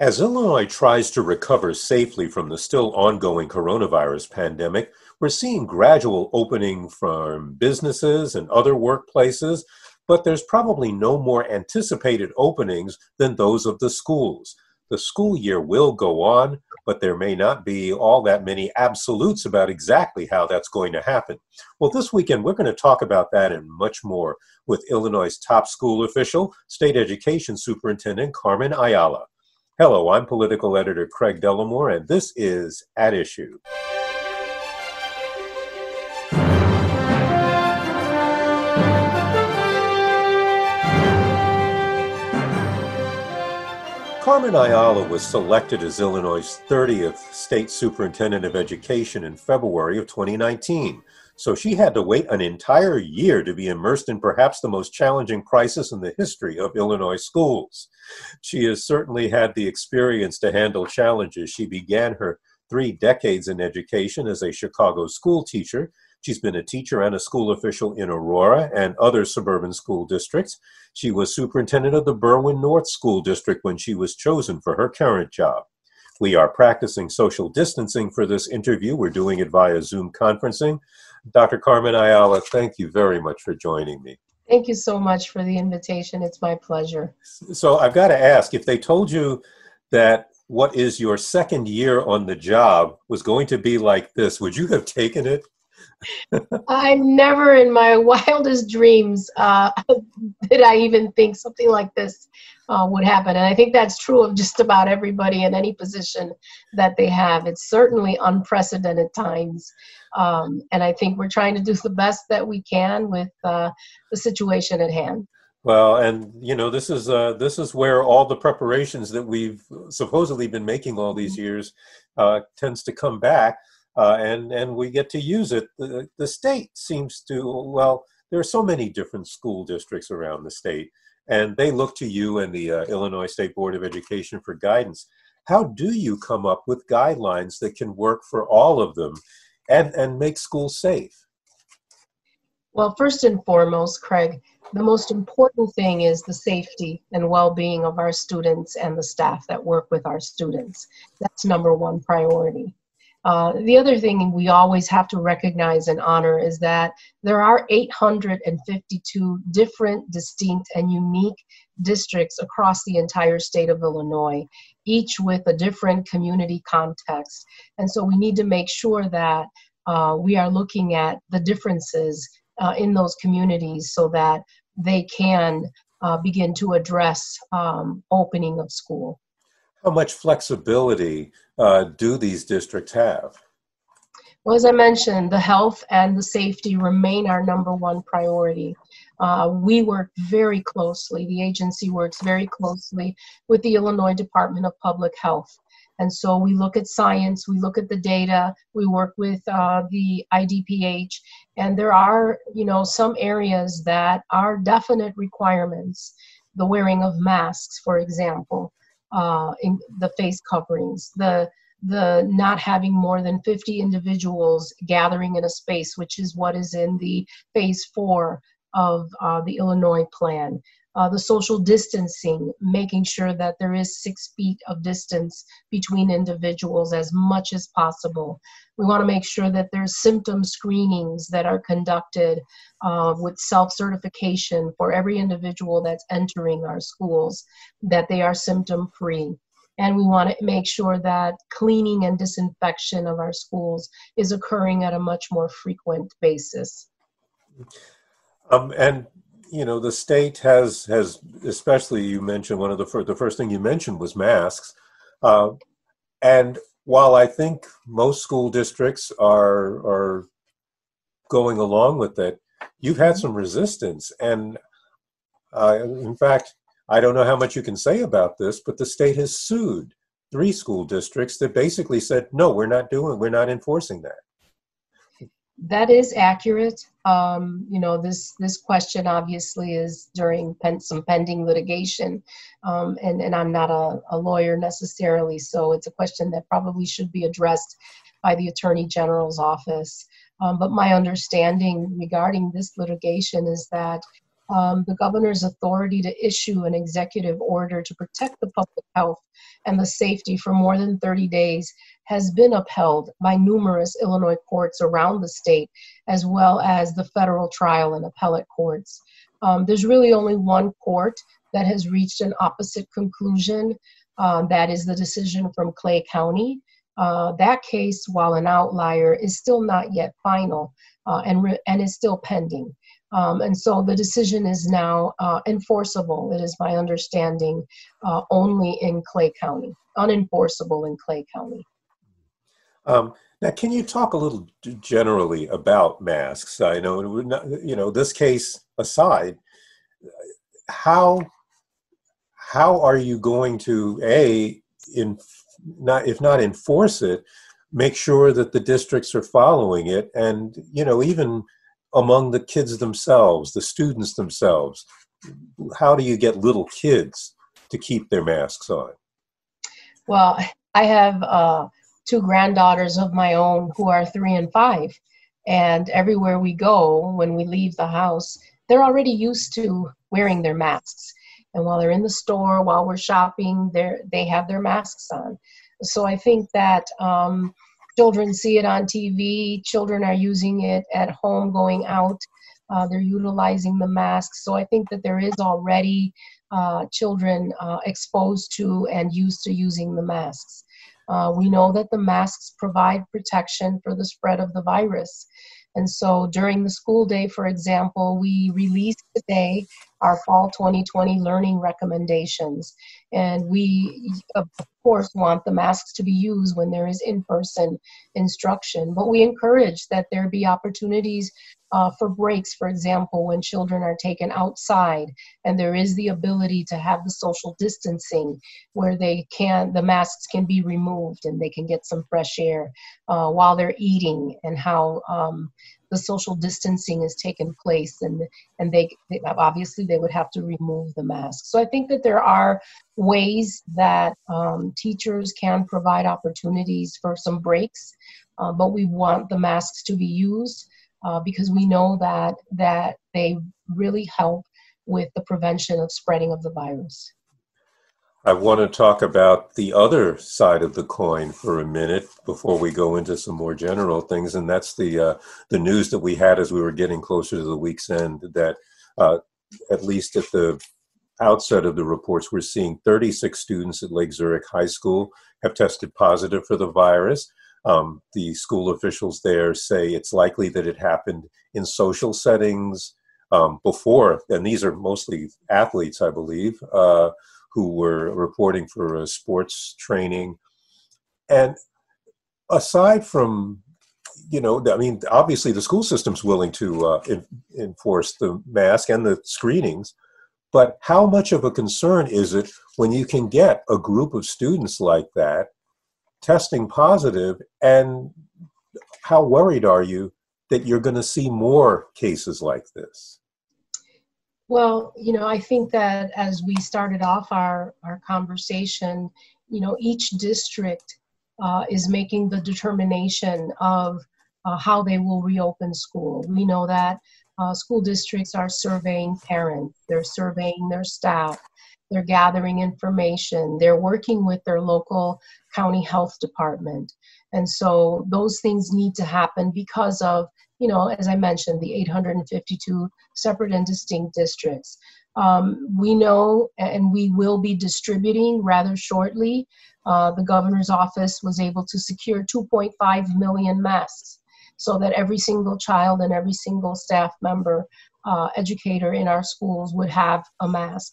As Illinois tries to recover safely from the still ongoing coronavirus pandemic, we're seeing gradual opening from businesses and other workplaces, but there's probably no more anticipated openings than those of the schools. The school year will go on, but there may not be all that many absolutes about exactly how that's going to happen. Well, this weekend we're going to talk about that and much more with Illinois' top school official, State Education Superintendent Carmen Ayala. Hello, I'm political editor Craig Dellimore, and this is At Issue. Carmen Ayala was selected as Illinois' 30th State Superintendent of Education in February of 2019. So she had to wait an entire year to be immersed in perhaps the most challenging crisis in the history of Illinois schools. She has certainly had the experience to handle challenges. She began her three decades in education as a Chicago school teacher. She's been a teacher and a school official in Aurora and other suburban school districts. She was superintendent of the Berwyn North School District when she was chosen for her current job. We are practicing social distancing for this interview. We're doing it via Zoom conferencing. Dr. Carmen Ayala, thank you very much for joining me. Thank you so much for the invitation. It's my pleasure. So I've got to ask if they told you that what is your second year on the job was going to be like this, would you have taken it? I never in my wildest dreams uh, did I even think something like this uh, would happen. And I think that's true of just about everybody in any position that they have. It's certainly unprecedented times. Um, and I think we're trying to do the best that we can with uh, the situation at hand. Well, and you know, this is uh, this is where all the preparations that we've supposedly been making all these years uh, tends to come back, uh, and and we get to use it. The, the state seems to well, there are so many different school districts around the state, and they look to you and the uh, Illinois State Board of Education for guidance. How do you come up with guidelines that can work for all of them, and and make schools safe? Well, first and foremost, Craig, the most important thing is the safety and well-being of our students and the staff that work with our students. That's number one priority. Uh, the other thing we always have to recognize and honor is that there are 852 different, distinct, and unique districts across the entire state of Illinois, each with a different community context. And so we need to make sure that uh, we are looking at the differences uh, in those communities so that they can uh, begin to address um, opening of school. How much flexibility uh, do these districts have? Well, as I mentioned, the health and the safety remain our number one priority. Uh, we work very closely, the agency works very closely with the Illinois Department of Public Health. And so we look at science, we look at the data, we work with uh, the IDPH, and there are, you know, some areas that are definite requirements. The wearing of masks, for example, uh, in the face coverings, the the not having more than 50 individuals gathering in a space, which is what is in the phase four of uh, the Illinois plan uh, the social distancing, making sure that there is six feet of distance between individuals as much as possible. We want to make sure that there's symptom screenings that are conducted uh, with self certification for every individual that's entering our schools, that they are symptom free. and we want to make sure that cleaning and disinfection of our schools is occurring at a much more frequent basis. Um, and you know the state has has especially you mentioned one of the first the first thing you mentioned was masks, uh, and while I think most school districts are are going along with it, you've had some resistance, and uh, in fact, I don't know how much you can say about this, but the state has sued three school districts that basically said, no, we're not doing, we're not enforcing that. That is accurate. Um, you know, this this question obviously is during pen, some pending litigation, um, and and I'm not a, a lawyer necessarily, so it's a question that probably should be addressed by the Attorney General's office. Um, but my understanding regarding this litigation is that um, the governor's authority to issue an executive order to protect the public health and the safety for more than 30 days has been upheld by numerous Illinois courts around the state, as well as the federal trial and appellate courts. Um, there's really only one court that has reached an opposite conclusion. Uh, that is the decision from Clay County. Uh, that case, while an outlier, is still not yet final uh, and, re- and is still pending. Um, and so the decision is now uh, enforceable, it is my understanding, uh, only in Clay County, unenforceable in Clay County. Um, now, can you talk a little generally about masks? I know, you know, this case aside, how how are you going to a in not if not enforce it, make sure that the districts are following it, and you know, even among the kids themselves, the students themselves? How do you get little kids to keep their masks on? Well, I have uh, two granddaughters of my own who are three and five. And everywhere we go, when we leave the house, they're already used to wearing their masks. And while they're in the store, while we're shopping, they they have their masks on. So I think that um, children see it on TV, children are using it at home going out. Uh, they're utilizing the masks. So I think that there is already uh, children uh, exposed to and used to using the masks. Uh, we know that the masks provide protection for the spread of the virus. And so during the school day, for example, we released today our fall 2020 learning recommendations. And we, of course, want the masks to be used when there is in person instruction. But we encourage that there be opportunities uh, for breaks, for example, when children are taken outside and there is the ability to have the social distancing where they can, the masks can be removed and they can get some fresh air uh, while they're eating and how um, the social distancing is taken place and and they, they, obviously they would have to remove the mask. So i think that there are ways that um, teachers can provide opportunities for some breaks uh, but we want the masks to be used uh, because we know that that they really help with the prevention of spreading of the virus I want to talk about the other side of the coin for a minute before we go into some more general things, and that's the uh, the news that we had as we were getting closer to the week's end. That uh, at least at the outset of the reports, we're seeing 36 students at Lake Zurich High School have tested positive for the virus. Um, the school officials there say it's likely that it happened in social settings um, before, and these are mostly athletes, I believe. Uh, who were reporting for sports training. And aside from, you know, I mean, obviously the school system's willing to uh, in, enforce the mask and the screenings, but how much of a concern is it when you can get a group of students like that testing positive and how worried are you that you're going to see more cases like this? Well, you know, I think that as we started off our, our conversation, you know, each district uh, is making the determination of uh, how they will reopen school. We know that uh, school districts are surveying parents, they're surveying their staff, they're gathering information, they're working with their local county health department. And so those things need to happen because of you know, as I mentioned, the 852 separate and distinct districts. Um, we know and we will be distributing rather shortly. Uh, the governor's office was able to secure 2.5 million masks so that every single child and every single staff member, uh, educator in our schools would have a mask.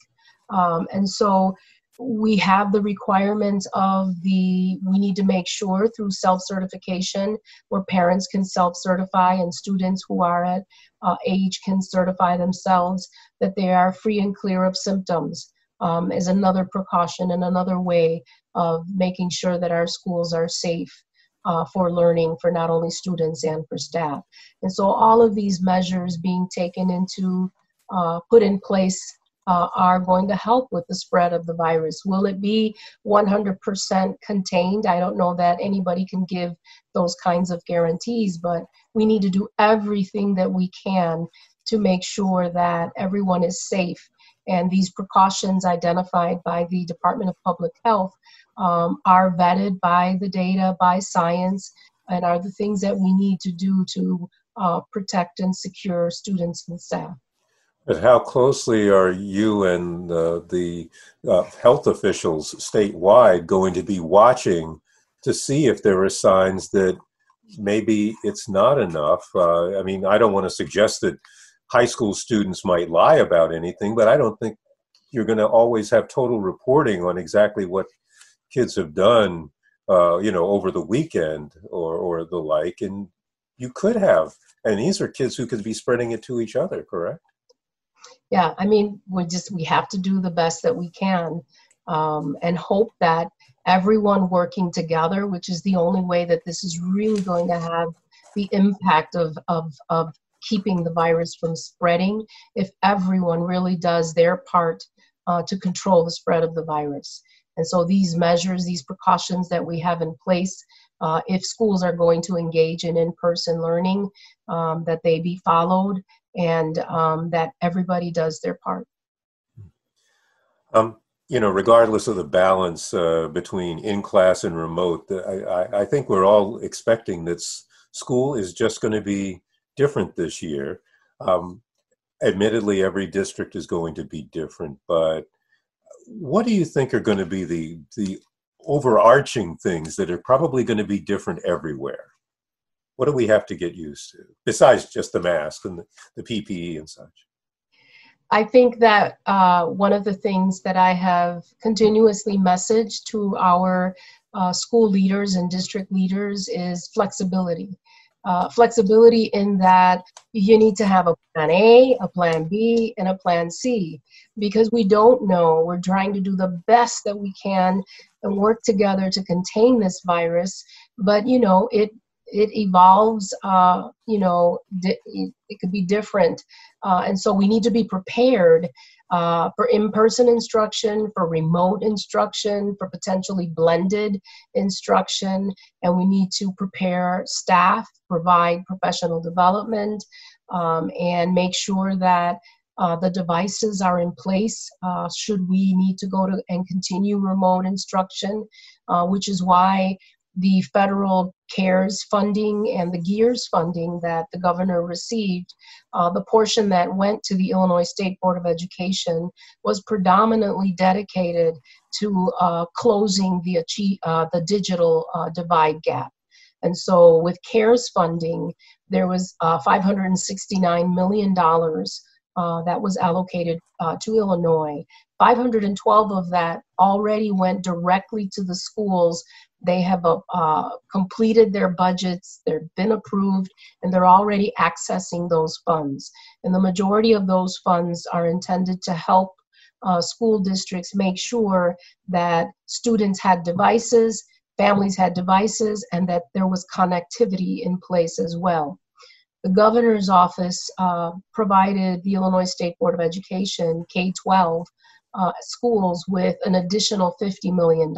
Um, and so we have the requirements of the we need to make sure through self-certification where parents can self-certify and students who are at uh, age can certify themselves that they are free and clear of symptoms um, is another precaution and another way of making sure that our schools are safe uh, for learning for not only students and for staff. And so all of these measures being taken into uh, put in place uh, are going to help with the spread of the virus. Will it be 100% contained? I don't know that anybody can give those kinds of guarantees, but we need to do everything that we can to make sure that everyone is safe. And these precautions identified by the Department of Public Health um, are vetted by the data, by science, and are the things that we need to do to uh, protect and secure students and staff. But how closely are you and uh, the uh, health officials statewide going to be watching to see if there are signs that maybe it's not enough? Uh, I mean, I don't want to suggest that high school students might lie about anything, but I don't think you're going to always have total reporting on exactly what kids have done, uh, you know, over the weekend or, or the like. And you could have, and these are kids who could be spreading it to each other, correct? Yeah i mean we just we have to do the best that we can um, and hope that everyone working together which is the only way that this is really going to have the impact of of of keeping the virus from spreading if everyone really does their part uh, to control the spread of the virus. And so these measures these precautions that we have in place uh, if schools are going to engage in in-person learning um, that they be followed and um, that everybody does their part. Um, you know, regardless of the balance uh, between in class and remote, I, I, think we're all expecting that school is just going to be different this year. Um, admittedly, every district is going to be different, but what do you think are going to be the the overarching things that are probably going to be different everywhere? What do we have to get used to besides just the mask and the, the PPE and such? I think that uh, one of the things that I have continuously messaged to our uh, school leaders and district leaders is flexibility. Uh, flexibility in that you need to have a plan A, a plan B, and a plan C because we don't know. We're trying to do the best that we can and work together to contain this virus, but you know, it it evolves uh, you know di- it could be different. Uh, and so we need to be prepared uh, for in-person instruction for remote instruction for potentially blended instruction. And we need to prepare staff provide professional development um, and make sure that uh, the devices are in place uh, should we need to go to and continue remote instruction, uh, which is why the federal CARES funding and the GEERS funding that the governor received, uh, the portion that went to the Illinois State Board of Education was predominantly dedicated to uh, closing the, uh, the digital uh, divide gap. And so, with CARES funding, there was uh, $569 million uh, that was allocated to Illinois. 512 of that already went directly to the schools they have uh, completed their budgets, they've been approved, and they're already accessing those funds. And the majority of those funds are intended to help uh, school districts make sure that students had devices, families had devices, and that there was connectivity in place as well. The governor's office uh, provided the Illinois State Board of Education, K 12, uh, schools with an additional $50 million.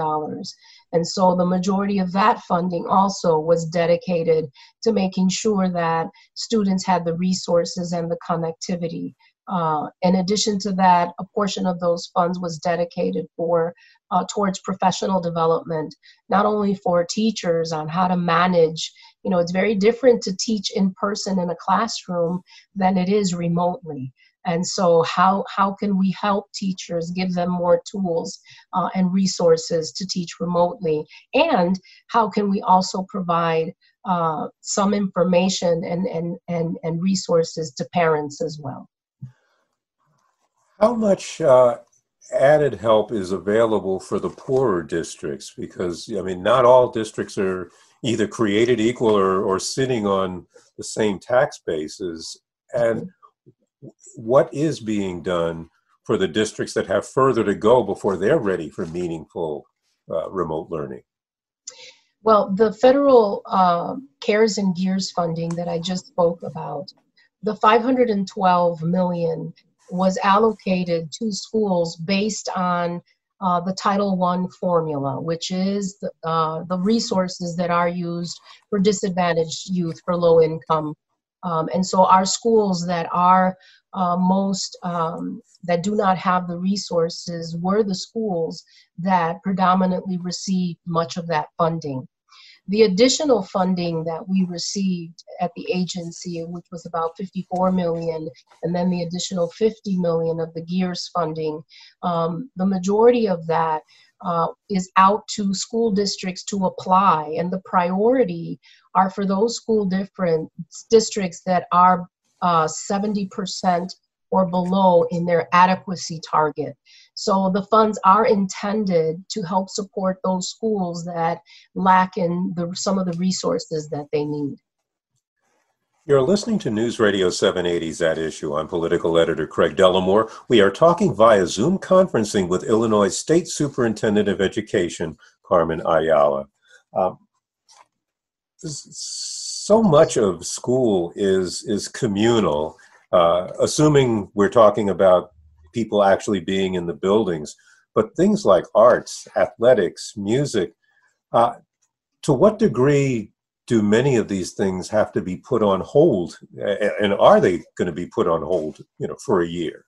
And so the majority of that funding also was dedicated to making sure that students had the resources and the connectivity. Uh, in addition to that, a portion of those funds was dedicated for uh, towards professional development, not only for teachers on how to manage. You know, it's very different to teach in person in a classroom than it is remotely. And so, how, how can we help teachers, give them more tools uh, and resources to teach remotely? And how can we also provide uh, some information and, and, and, and resources to parents as well? How much uh, added help is available for the poorer districts? Because, I mean, not all districts are either created equal or, or sitting on the same tax bases. And what is being done for the districts that have further to go before they're ready for meaningful uh, remote learning? Well, the federal uh, CARES and GEERS funding that I just spoke about, the 512 million was allocated to schools based on uh, the Title I formula, which is the, uh, the resources that are used for disadvantaged youth, for low income. Um, and so our schools that are uh, most, um, that do not have the resources were the schools that predominantly received much of that funding. The additional funding that we received at the agency, which was about 54 million, and then the additional 50 million of the GEERS funding, um, the majority of that uh, is out to school districts to apply, and the priority are for those school different districts that are uh, 70% or below in their adequacy target. So the funds are intended to help support those schools that lack in the, some of the resources that they need. You're listening to News Radio 780's At Issue. I'm political editor Craig Dellimore. We are talking via Zoom conferencing with Illinois State Superintendent of Education, Carmen Ayala. Um, so much of school is is communal uh, assuming we're talking about people actually being in the buildings, but things like arts, athletics, music, uh, to what degree do many of these things have to be put on hold, and are they going to be put on hold, you know, for a year?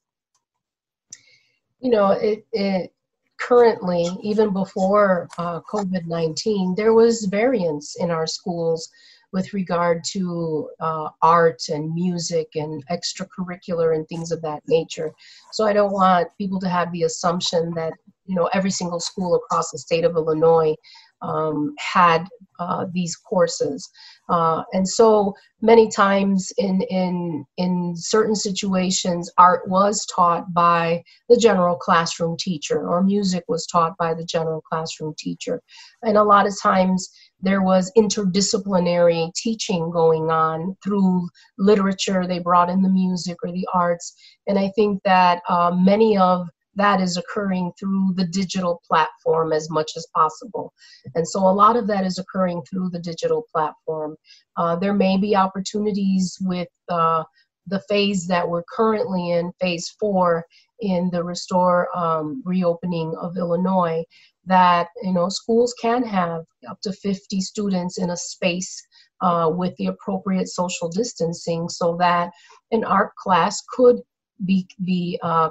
You know, it, it currently, even before uh, COVID nineteen, there was variance in our schools with regard to uh, art and music and extracurricular and things of that nature. So I don't want people to have the assumption that you know every single school across the state of Illinois um, had uh, these courses. Uh, and so many times in, in, in certain situations, art was taught by the general classroom teacher or music was taught by the general classroom teacher. And a lot of times there was interdisciplinary teaching going on through literature. They brought in the music or the arts. And I think that uh, many of that is occurring through the digital platform as much as possible. And so a lot of that is occurring through the digital platform. Uh, there may be opportunities with uh, the phase that we're currently in, phase four, in the restore um, reopening of Illinois, that you know schools can have up to 50 students in a space uh, with the appropriate social distancing, so that an art class could be be uh,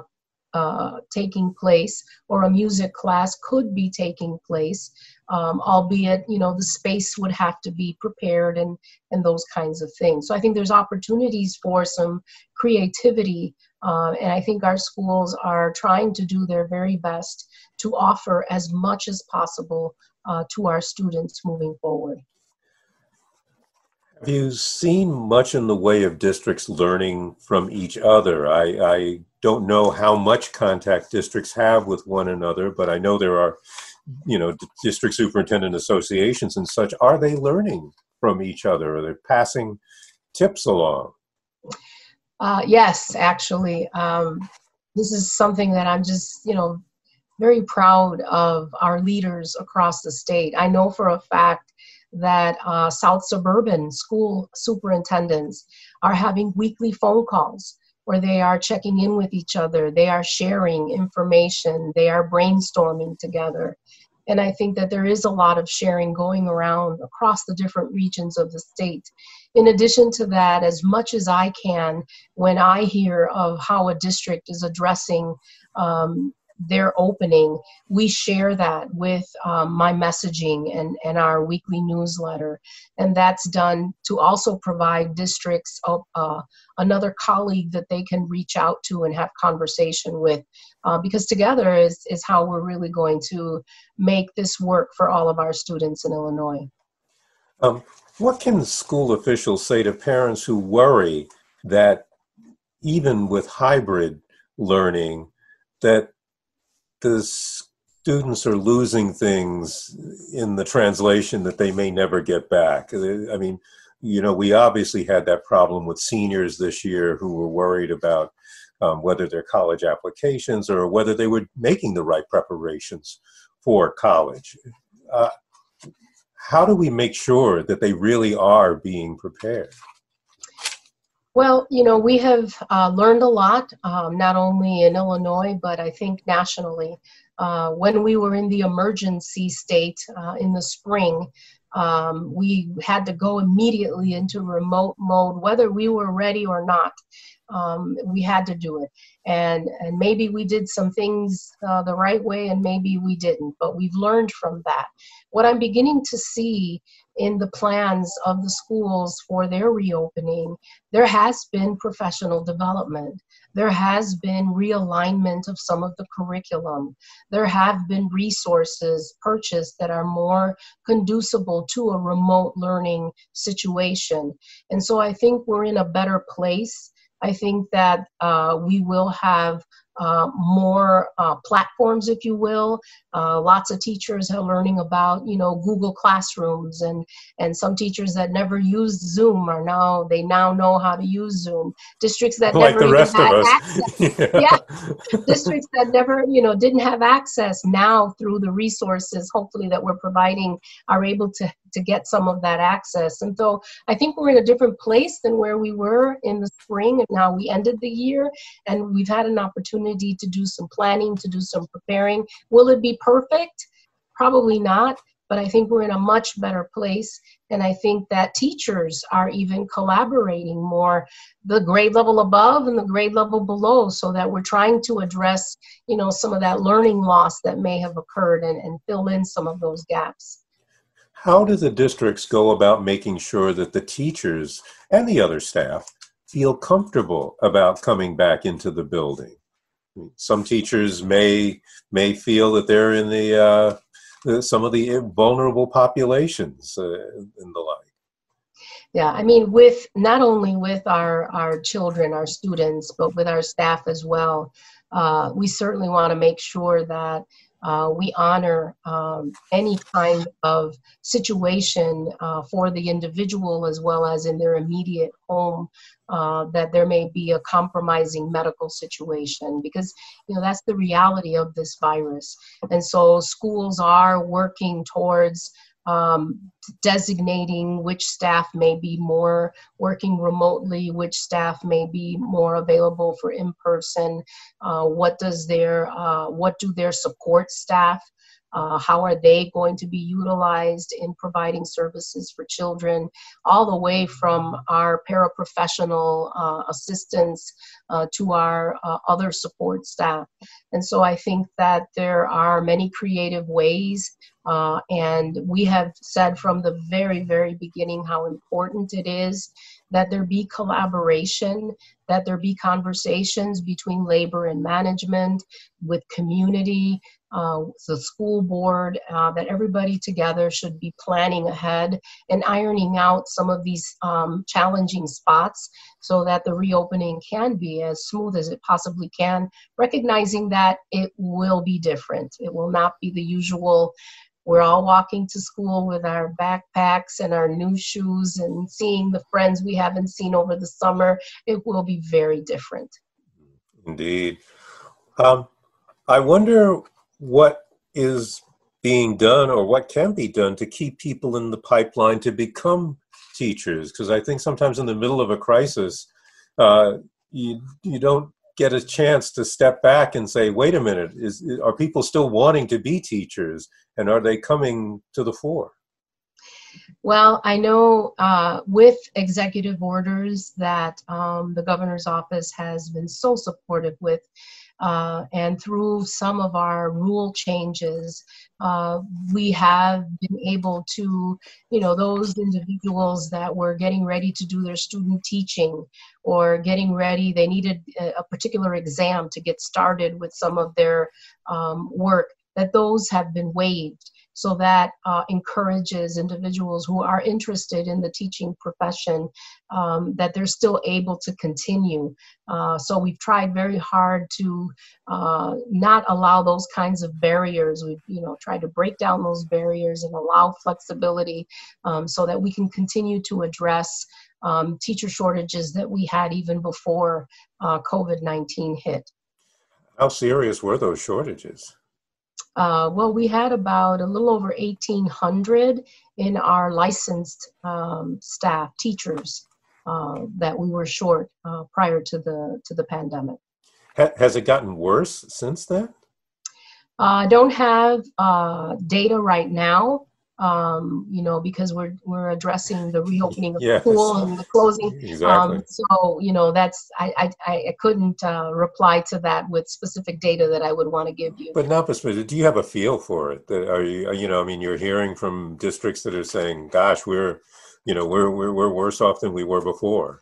uh, taking place or a music class could be taking place um, albeit you know the space would have to be prepared and and those kinds of things so i think there's opportunities for some creativity uh, and i think our schools are trying to do their very best to offer as much as possible uh, to our students moving forward have you seen much in the way of districts learning from each other? I, I don't know how much contact districts have with one another, but I know there are, you know, district superintendent associations and such. Are they learning from each other? Are they passing tips along? Uh, yes, actually. Um, this is something that I'm just, you know, very proud of our leaders across the state. I know for a fact that uh, South Suburban school superintendents are having weekly phone calls where they are checking in with each other, they are sharing information, they are brainstorming together. And I think that there is a lot of sharing going around across the different regions of the state. In addition to that, as much as I can, when I hear of how a district is addressing um, their opening, we share that with um, my messaging and, and our weekly newsletter. And that's done to also provide districts uh, another colleague that they can reach out to and have conversation with. Uh, because together is, is how we're really going to make this work for all of our students in Illinois. Um, what can school officials say to parents who worry that even with hybrid learning, that the students are losing things in the translation that they may never get back. I mean, you know, we obviously had that problem with seniors this year who were worried about um, whether their college applications or whether they were making the right preparations for college. Uh, how do we make sure that they really are being prepared? Well, you know, we have uh, learned a lot, um, not only in Illinois, but I think nationally. Uh, when we were in the emergency state uh, in the spring, um, we had to go immediately into remote mode, whether we were ready or not. Um, we had to do it, and and maybe we did some things uh, the right way, and maybe we didn't. But we've learned from that. What I'm beginning to see in the plans of the schools for their reopening, there has been professional development. There has been realignment of some of the curriculum. There have been resources purchased that are more conducible to a remote learning situation. And so I think we're in a better place. I think that uh, we will have uh, more uh, platforms, if you will. Uh, lots of teachers are learning about, you know, Google Classrooms, and and some teachers that never used Zoom are now they now know how to use Zoom. Districts that like never the rest had of us. access, yeah. yeah, districts that never, you know, didn't have access now through the resources, hopefully that we're providing, are able to to get some of that access. And so I think we're in a different place than where we were in the spring, and now we ended the year, and we've had an opportunity to do some planning, to do some preparing. Will it be perfect? Probably not, but I think we're in a much better place. And I think that teachers are even collaborating more, the grade level above and the grade level below, so that we're trying to address, you know, some of that learning loss that may have occurred and, and fill in some of those gaps. How do the districts go about making sure that the teachers and the other staff feel comfortable about coming back into the building? Some teachers may may feel that they're in the uh, some of the vulnerable populations uh, and the like. Yeah, I mean, with not only with our our children, our students, but with our staff as well. Uh, we certainly want to make sure that uh, we honor um, any kind of situation uh, for the individual as well as in their immediate home uh, that there may be a compromising medical situation because you know that's the reality of this virus. And so schools are working towards um, designating which staff may be more working remotely, which staff may be more available for in person. Uh, what does their uh, what do their support staff uh, how are they going to be utilized in providing services for children, all the way from our paraprofessional uh, assistants uh, to our uh, other support staff. And so I think that there are many creative ways uh, and we have said from the very, very beginning how important it is that there be collaboration, that there be conversations between labor and management, with community, uh, the school board, uh, that everybody together should be planning ahead and ironing out some of these um, challenging spots so that the reopening can be as smooth as it possibly can, recognizing that it will be different. It will not be the usual we're all walking to school with our backpacks and our new shoes and seeing the friends we haven't seen over the summer. It will be very different. Indeed. Um, I wonder what is being done or what can be done to keep people in the pipeline to become teachers because i think sometimes in the middle of a crisis uh, you you don't get a chance to step back and say, wait a minute, is, are people still wanting to be teachers and are they coming to the fore? Well, I know uh, with executive orders that um, the governor's office has been so supportive with, Uh, and through some of our rule changes, uh, we have been able to, you know, those individuals that were getting ready to do their student teaching or getting ready, they needed a, particular exam to get started with some of their um, work, that those have been waived so that uh, encourages individuals who are interested in the teaching profession um, that they're still able to continue. Uh, so we've tried very hard to uh, not allow those kinds of barriers. We've you know tried to break down those barriers and allow flexibility um, so that we can continue to address um, teacher shortages that we had even before uh, COVID-19 hit. How serious were those shortages? Uh, well, we had about a little over 1,800 in our licensed um, staff, teachers, uh, that we were short uh, prior to the to the pandemic. Ha- has it gotten worse since then? I don't have uh, data right now um, you know, because we're we're addressing the reopening of yes. the pool and the closing. Exactly. Um, so you know, that's I I, I couldn't uh, reply to that with specific data that I would want to give you. But not specific. Do you have a feel for it? That are you you know? I mean, you're hearing from districts that are saying, "Gosh, we're you know we're we're we're worse off than we were before."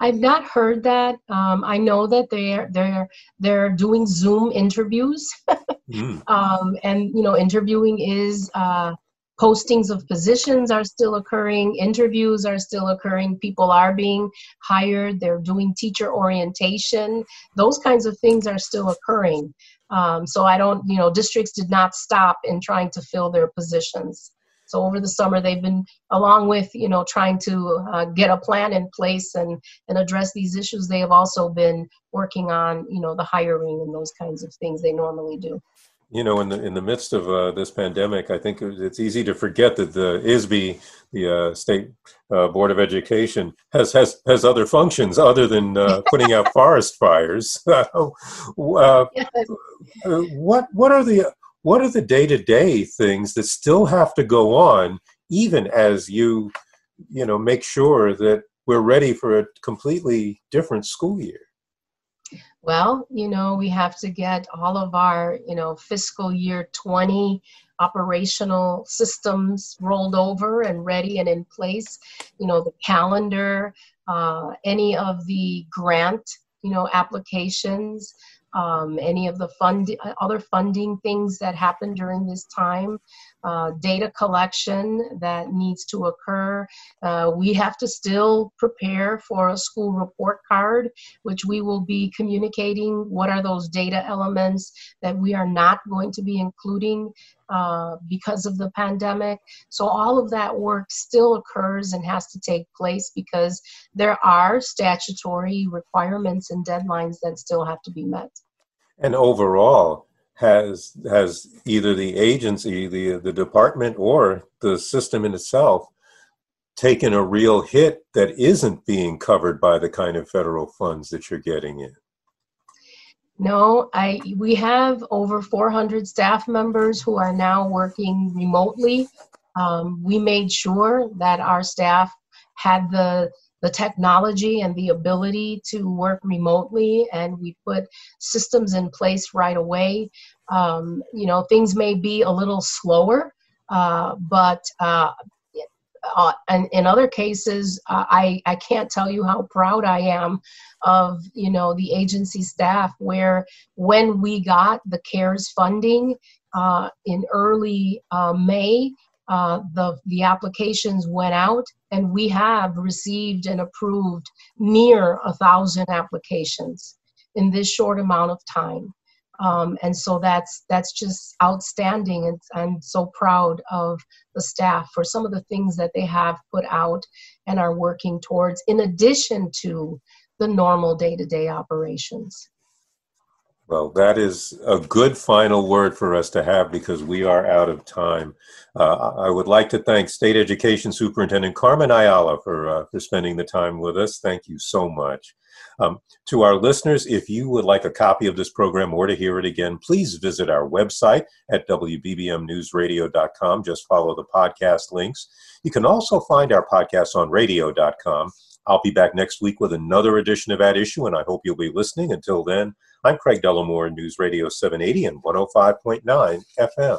I've not heard that. Um, I know that they're they're they're doing Zoom interviews, mm. um, and you know, interviewing is uh, postings of positions are still occurring interviews are still occurring people are being hired they're doing teacher orientation. Those kinds of things are still occurring. Um, so i don't you know districts did not stop in trying to fill their positions. So over the summer they've been along with you know trying to uh, get a plan in place and and address these issues. They have also been working on you know the hiring and those kinds of things they normally do you know, in the in the midst of uh, this pandemic, I think it's easy to forget that the ISB, the uh, State uh, Board of Education, has has has other functions other than uh, putting out forest fires. Uh, what what are the what are the day to day things that still have to go on, even as you you know make sure that we're ready for a completely different school year? Well, you know, we have to get all of our, you know, fiscal year 20 operational systems rolled over and ready and in place. You know, the calendar, uh, any of the grant, you know, applications, um, any of the fund, other funding things that happen during this time uh, data collection that needs to occur. Uh, we have to still prepare for a school report card, which we will be communicating what are those data elements that we are not going to be including uh, because of the pandemic. So all of that work still occurs and has to take place because there are statutory requirements and deadlines that still have to be met. And overall, has has either the agency, the the department, or the system in itself taken a real hit that isn't being covered by the kind of federal funds that you're getting in? No, I we have over 400 staff members who are now working remotely. Um, we made sure that our staff had the the technology and the ability to work remotely and we put systems in place right away um, you know things may be a little slower uh, but uh, uh, and in other cases, uh, I, I can't tell you how proud I am of you know the agency staff. Where when we got the CARES funding uh, in early uh, May, uh, the the applications went out and we have received and approved near a thousand applications in this short amount of time um, and so that's that's just outstanding and i'm so proud of the staff for some of the things that they have put out and are working towards in addition to the normal day-to-day operations well, that is a good final word for us to have because we are out of time. Uh, I would like to thank State Education Superintendent Carmen Ayala for, uh, for spending the time with us. Thank you so much. Um, to our listeners, if you would like a copy of this program or to hear it again, please visit our website at WBBMNewsRadio.com. Just follow the podcast links. You can also find our podcast on radio.com. I'll be back next week with another edition of At Issue, and I hope you'll be listening. Until then, I'm Craig Dellimore, News Radio 780 and 105.9 FM.